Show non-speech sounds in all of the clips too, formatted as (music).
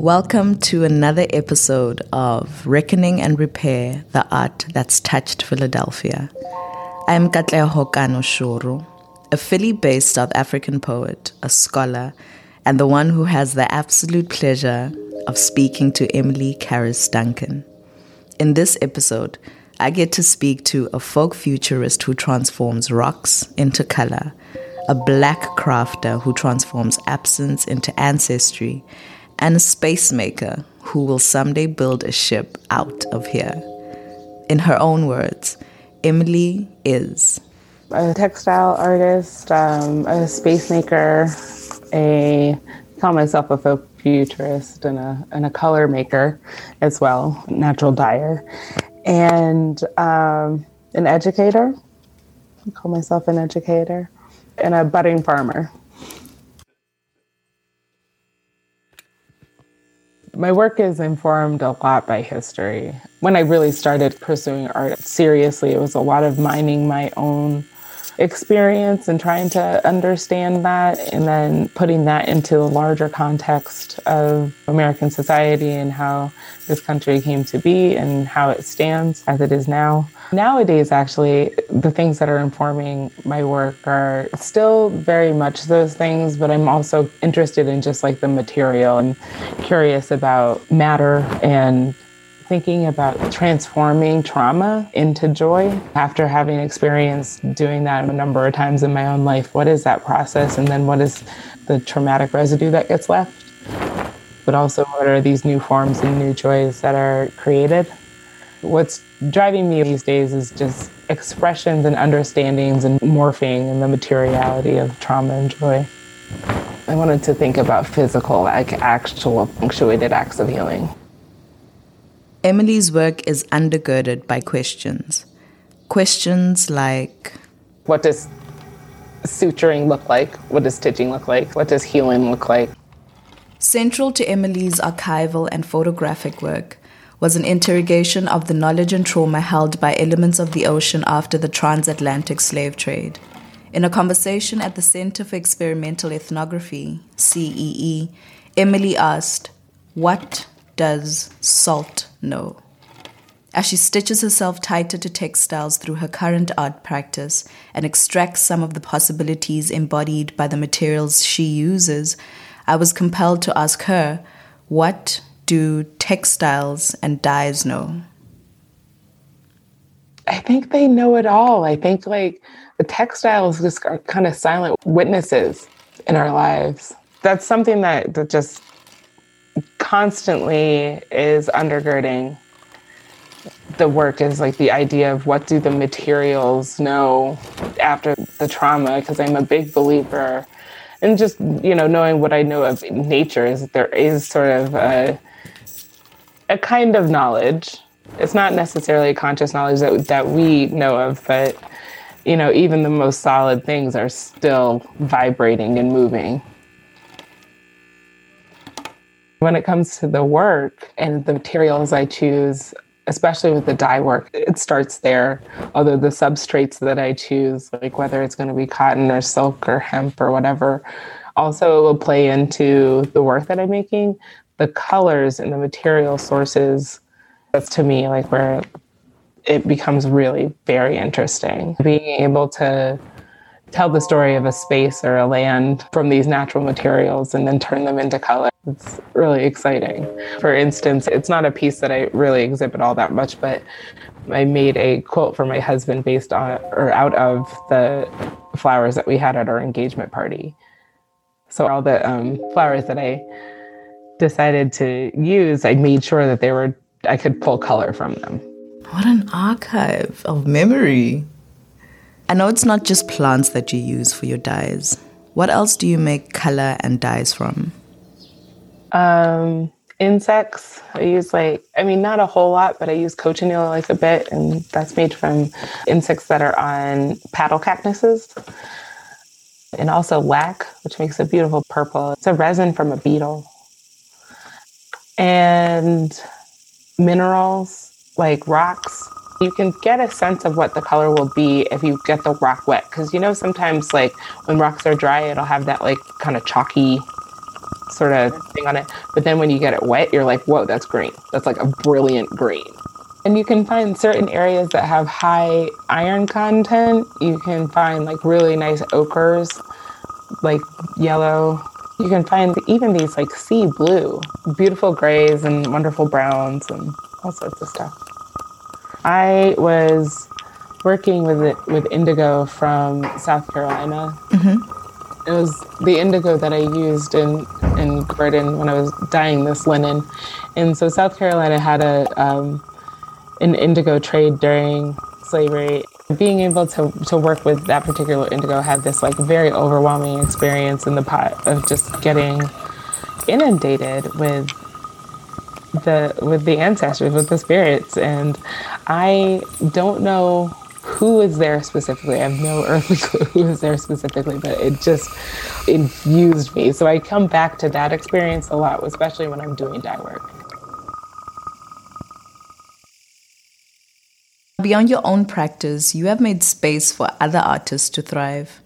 Welcome to another episode of Reckoning and Repair, the art that's touched Philadelphia. I am Katleho Kano Shoro, a Philly based South African poet, a scholar, and the one who has the absolute pleasure of speaking to Emily Carris Duncan. In this episode, I get to speak to a folk futurist who transforms rocks into color, a black crafter who transforms absence into ancestry, and a space maker who will someday build a ship out of here. In her own words, Emily is a textile artist, um, a space maker, a call myself a folk futurist and a and a color maker as well, natural dyer, and um, an educator. I call myself an educator and a budding farmer. My work is informed a lot by history. When I really started pursuing art seriously, it was a lot of mining my own experience and trying to understand that and then putting that into the larger context of American society and how this country came to be and how it stands as it is now. Nowadays, actually, the things that are informing my work are still very much those things, but I'm also interested in just like the material and curious about matter and thinking about transforming trauma into joy after having experienced doing that a number of times in my own life. What is that process? And then what is the traumatic residue that gets left? But also, what are these new forms and new joys that are created? What's driving me these days is just expressions and understandings and morphing and the materiality of trauma and joy. I wanted to think about physical, like actual punctuated acts of healing. Emily's work is undergirded by questions. Questions like What does suturing look like? What does stitching look like? What does healing look like? Central to Emily's archival and photographic work was an interrogation of the knowledge and trauma held by elements of the ocean after the transatlantic slave trade. In a conversation at the Center for Experimental Ethnography, CEE, Emily asked, What does salt know? As she stitches herself tighter to textiles through her current art practice and extracts some of the possibilities embodied by the materials she uses, I was compelled to ask her, What do textiles and dyes know? I think they know it all. I think like the textiles just are kind of silent witnesses in our lives. That's something that, that just constantly is undergirding the work is like the idea of what do the materials know after the trauma because i'm a big believer and just you know knowing what i know of nature is that there is sort of a, a kind of knowledge it's not necessarily a conscious knowledge that, that we know of but you know even the most solid things are still vibrating and moving when it comes to the work and the materials I choose, especially with the dye work, it starts there. Although the substrates that I choose, like whether it's going to be cotton or silk or hemp or whatever, also will play into the work that I'm making. The colors and the material sources, that's to me like where it becomes really very interesting. Being able to tell the story of a space or a land from these natural materials and then turn them into color. It's really exciting. For instance, it's not a piece that I really exhibit all that much, but I made a quilt for my husband based on or out of the flowers that we had at our engagement party. So all the um, flowers that I decided to use, I made sure that they were I could pull color from them. What an archive of memory. I know it's not just plants that you use for your dyes. What else do you make color and dyes from? Um, insects. I use like, I mean, not a whole lot, but I use cochineal like a bit, and that's made from insects that are on paddle cactuses. And also lac, which makes a beautiful purple. It's a resin from a beetle. And minerals like rocks you can get a sense of what the color will be if you get the rock wet. Because you know, sometimes like when rocks are dry, it'll have that like kind of chalky sort of thing on it. But then when you get it wet, you're like, whoa, that's green. That's like a brilliant green. And you can find certain areas that have high iron content. You can find like really nice ochres, like yellow. You can find even these like sea blue, beautiful grays and wonderful browns and all sorts of stuff. I was working with it, with indigo from South Carolina. Mm-hmm. It was the indigo that I used in in Gordon when I was dyeing this linen, and so South Carolina had a um, an indigo trade during slavery. Being able to, to work with that particular indigo had this like very overwhelming experience in the pot of just getting inundated with the with the ancestors, with the spirits, and I don't know who is there specifically. I have no (laughs) earthly clue who is there specifically, but it just infused me. So I come back to that experience a lot, especially when I'm doing dye work. Beyond your own practice, you have made space for other artists to thrive.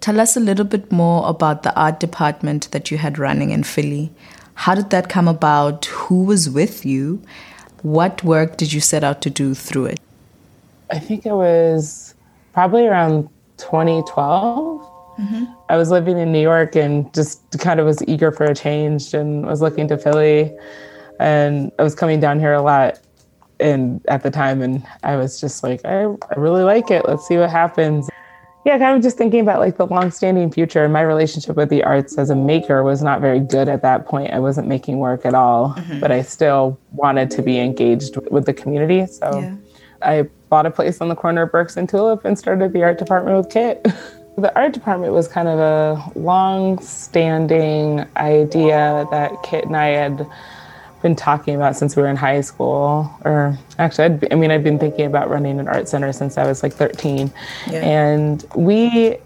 Tell us a little bit more about the art department that you had running in Philly. How did that come about? Who was with you? What work did you set out to do through it? I think it was probably around 2012. Mm-hmm. I was living in New York and just kind of was eager for a change and was looking to Philly. And I was coming down here a lot and at the time and I was just like, I, I really like it. Let's see what happens. Yeah, kind of just thinking about like the long-standing future and my relationship with the arts as a maker was not very good at that point. I wasn't making work at all, mm-hmm. but I still wanted to be engaged with the community. So yeah. I bought a place on the corner of Berks and Tulip and started the art department with Kit. (laughs) the art department was kind of a long-standing idea that Kit and I had been talking about since we were in high school. Or actually, I'd, i mean, I've been thinking about running an art center since I was like 13. Yeah. And we,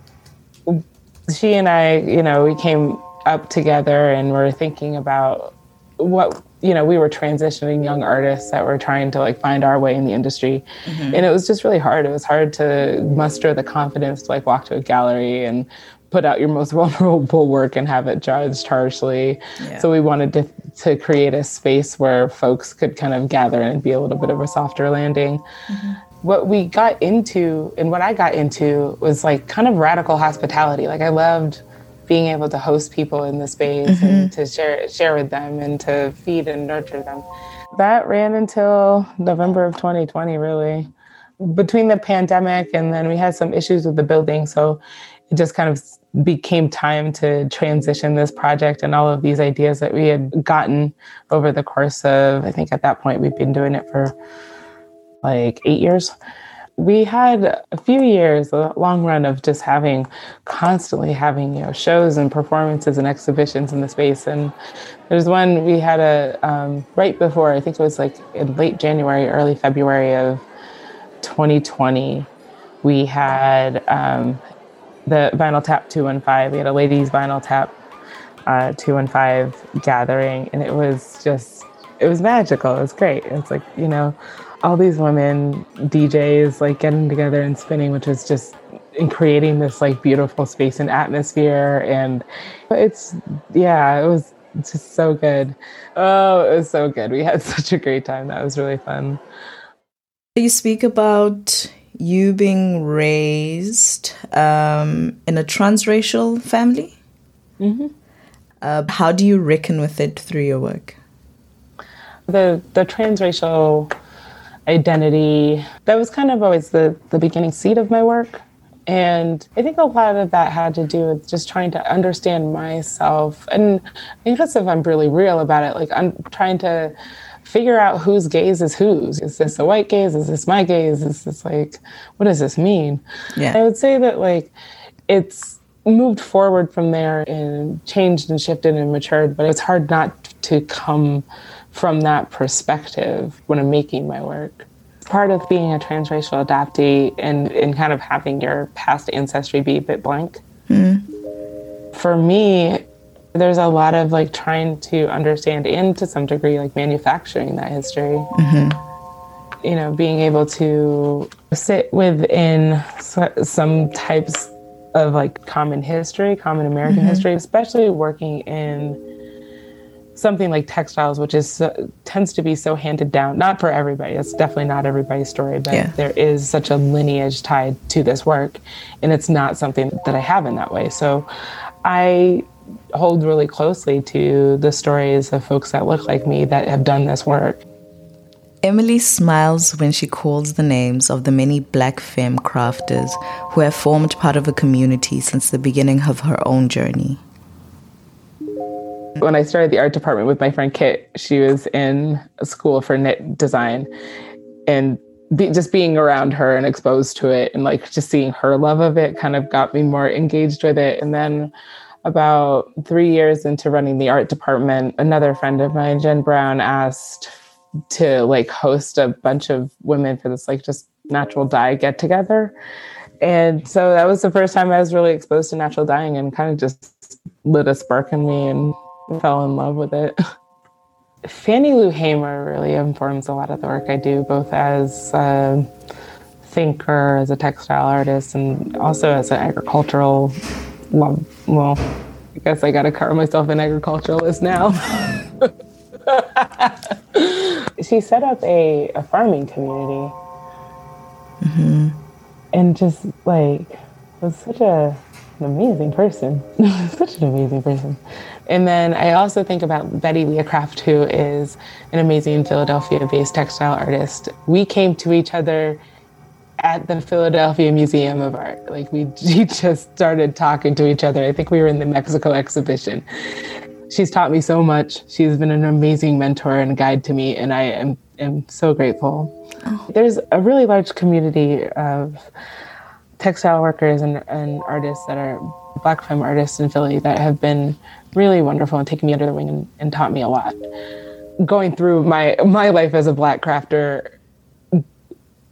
she and I, you know, we came up together and we're thinking about what you know we were transitioning young artists that were trying to like find our way in the industry mm-hmm. and it was just really hard it was hard to muster the confidence to like walk to a gallery and put out your most (laughs) vulnerable work and have it judged harshly. Yeah. So we wanted to, to create a space where folks could kind of gather and be a little bit of a softer landing. Mm-hmm. What we got into and what I got into was like kind of radical hospitality. Like I loved being able to host people in the space mm-hmm. and to share share with them and to feed and nurture them. That ran until November of 2020 really between the pandemic and then we had some issues with the building so it just kind of became time to transition this project and all of these ideas that we had gotten over the course of, I think at that point we've been doing it for like eight years. We had a few years, a long run of just having constantly having, you know, shows and performances and exhibitions in the space. And there's one we had a um, right before, I think it was like in late January, early February of 2020. We had um, the Vinyl Tap 215. We had a ladies Vinyl Tap uh, 215 gathering, and it was just, it was magical. It was great. It's like, you know, all these women DJs like getting together and spinning, which was just in creating this like beautiful space and atmosphere. And it's, yeah, it was just so good. Oh, it was so good. We had (laughs) such a great time. That was really fun. You speak about you being raised um, in a transracial family. Mm-hmm. Uh, how do you reckon with it through your work? The the transracial identity that was kind of always the the beginning seed of my work. And I think a lot of that had to do with just trying to understand myself. And I guess if I'm really real about it, like I'm trying to figure out whose gaze is whose. Is this a white gaze? Is this my gaze? Is this like, what does this mean? Yeah. I would say that like it's moved forward from there and changed and shifted and matured, but it's hard not to come from that perspective when I'm making my work. Part of being a transracial adoptee and, and kind of having your past ancestry be a bit blank. Mm. For me, there's a lot of like trying to understand and to some degree like manufacturing that history. Mm-hmm. You know, being able to sit within some types of like common history, common American mm-hmm. history, especially working in something like textiles, which is uh, tends to be so handed down, not for everybody. It's definitely not everybody's story, but yeah. there is such a lineage tied to this work, and it's not something that I have in that way. So, I hold really closely to the stories of folks that look like me that have done this work. Emily smiles when she calls the names of the many black femme crafters who have formed part of a community since the beginning of her own journey. When I started the art department with my friend Kit, she was in a school for knit design. And be, just being around her and exposed to it and like just seeing her love of it kind of got me more engaged with it. And then about three years into running the art department, another friend of mine, Jen Brown, asked to like host a bunch of women for this like just natural dye get together. And so that was the first time I was really exposed to natural dyeing and kind of just lit a spark in me and fell in love with it. (laughs) Fannie Lou Hamer really informs a lot of the work I do, both as a thinker, as a textile artist, and also as an agricultural well, well I guess I got to call myself an agriculturalist now. (laughs) she set up a, a farming community. Mm-hmm. And just like, was such a, an amazing person. (laughs) such an amazing person. And then I also think about Betty Leacraft, who is an amazing Philadelphia based textile artist. We came to each other at the Philadelphia Museum of Art. Like we, (laughs) we just started talking to each other. I think we were in the Mexico exhibition. She's taught me so much. She's been an amazing mentor and guide to me, and I am, am so grateful. Oh. There's a really large community of textile workers and, and artists that are Black femme artists in Philly that have been really wonderful and taken me under the wing and, and taught me a lot. Going through my my life as a Black crafter,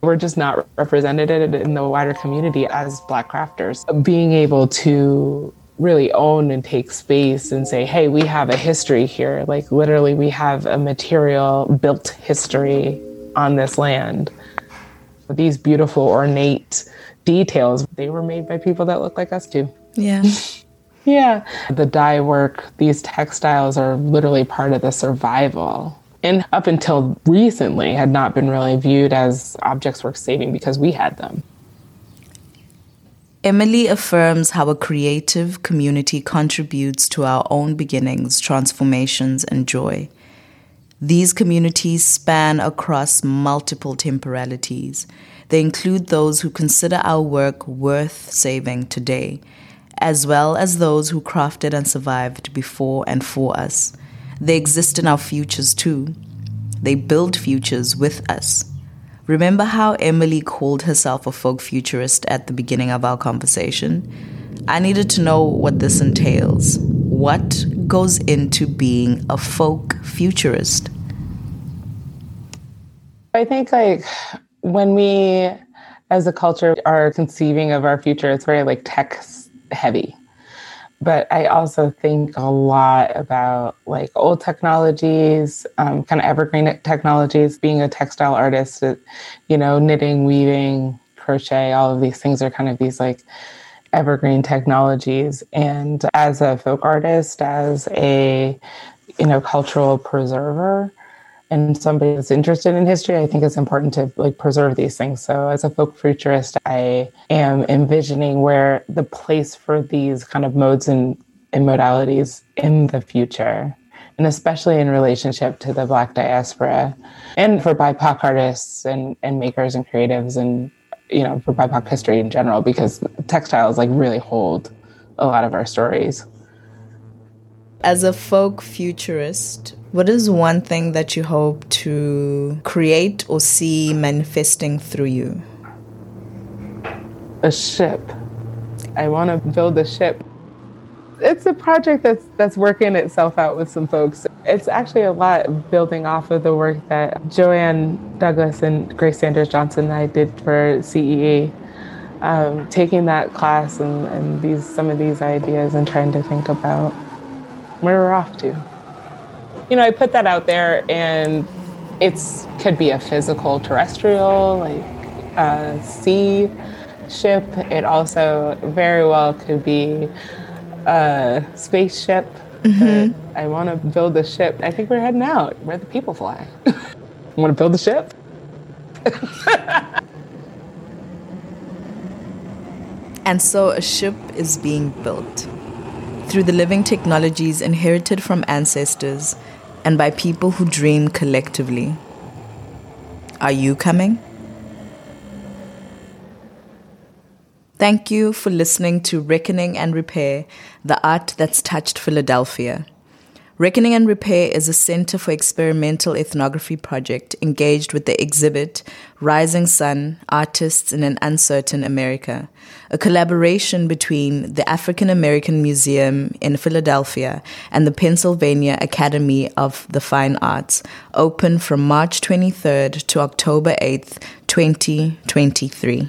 we're just not represented in the wider community as Black crafters. Being able to really own and take space and say, hey, we have a history here. Like, literally, we have a material built history on this land. These beautiful, ornate details, they were made by people that look like us too. Yeah. (laughs) yeah. The dye work, these textiles are literally part of the survival and up until recently had not been really viewed as objects worth saving because we had them. Emily affirms how a creative community contributes to our own beginnings, transformations, and joy. These communities span across multiple temporalities. They include those who consider our work worth saving today, as well as those who crafted and survived before and for us. They exist in our futures too. They build futures with us. Remember how Emily called herself a folk futurist at the beginning of our conversation? I needed to know what this entails. What goes into being a folk futurist? I think, like, when we as a culture are conceiving of our future, it's very like tech heavy but I also think a lot about like old technologies, um, kind of evergreen technologies. Being a textile artist, you know, knitting, weaving, crochet, all of these things are kind of these like evergreen technologies. And as a folk artist, as a you know cultural preserver, and somebody that's interested in history, I think it's important to like preserve these things. So as a folk futurist, I am envisioning where the place for these kind of modes and, and modalities in the future, and especially in relationship to the Black diaspora and for BIPOC artists and, and makers and creatives and, you know, for BIPOC history in general, because textiles like really hold a lot of our stories. As a folk futurist, what is one thing that you hope to create or see manifesting through you? A ship. I want to build a ship. It's a project that's that's working itself out with some folks. It's actually a lot building off of the work that Joanne Douglas and Grace Sanders Johnson and I did for CEE. Um, taking that class and, and these some of these ideas and trying to think about where we're off to you know, I put that out there, and it's could be a physical terrestrial, like a sea ship. It also very well could be a spaceship. Mm-hmm. I want to build a ship. I think we're heading out where the people fly. (laughs) want to build a ship? (laughs) and so a ship is being built through the living technologies inherited from ancestors and by people who dream collectively. Are you coming? Thank you for listening to Reckoning and Repair, the art that's touched Philadelphia. Reckoning and Repair is a center for experimental ethnography project engaged with the exhibit Rising Sun Artists in an Uncertain America, a collaboration between the African American Museum in Philadelphia and the Pennsylvania Academy of the Fine Arts, open from March 23rd to October 8th, 2023.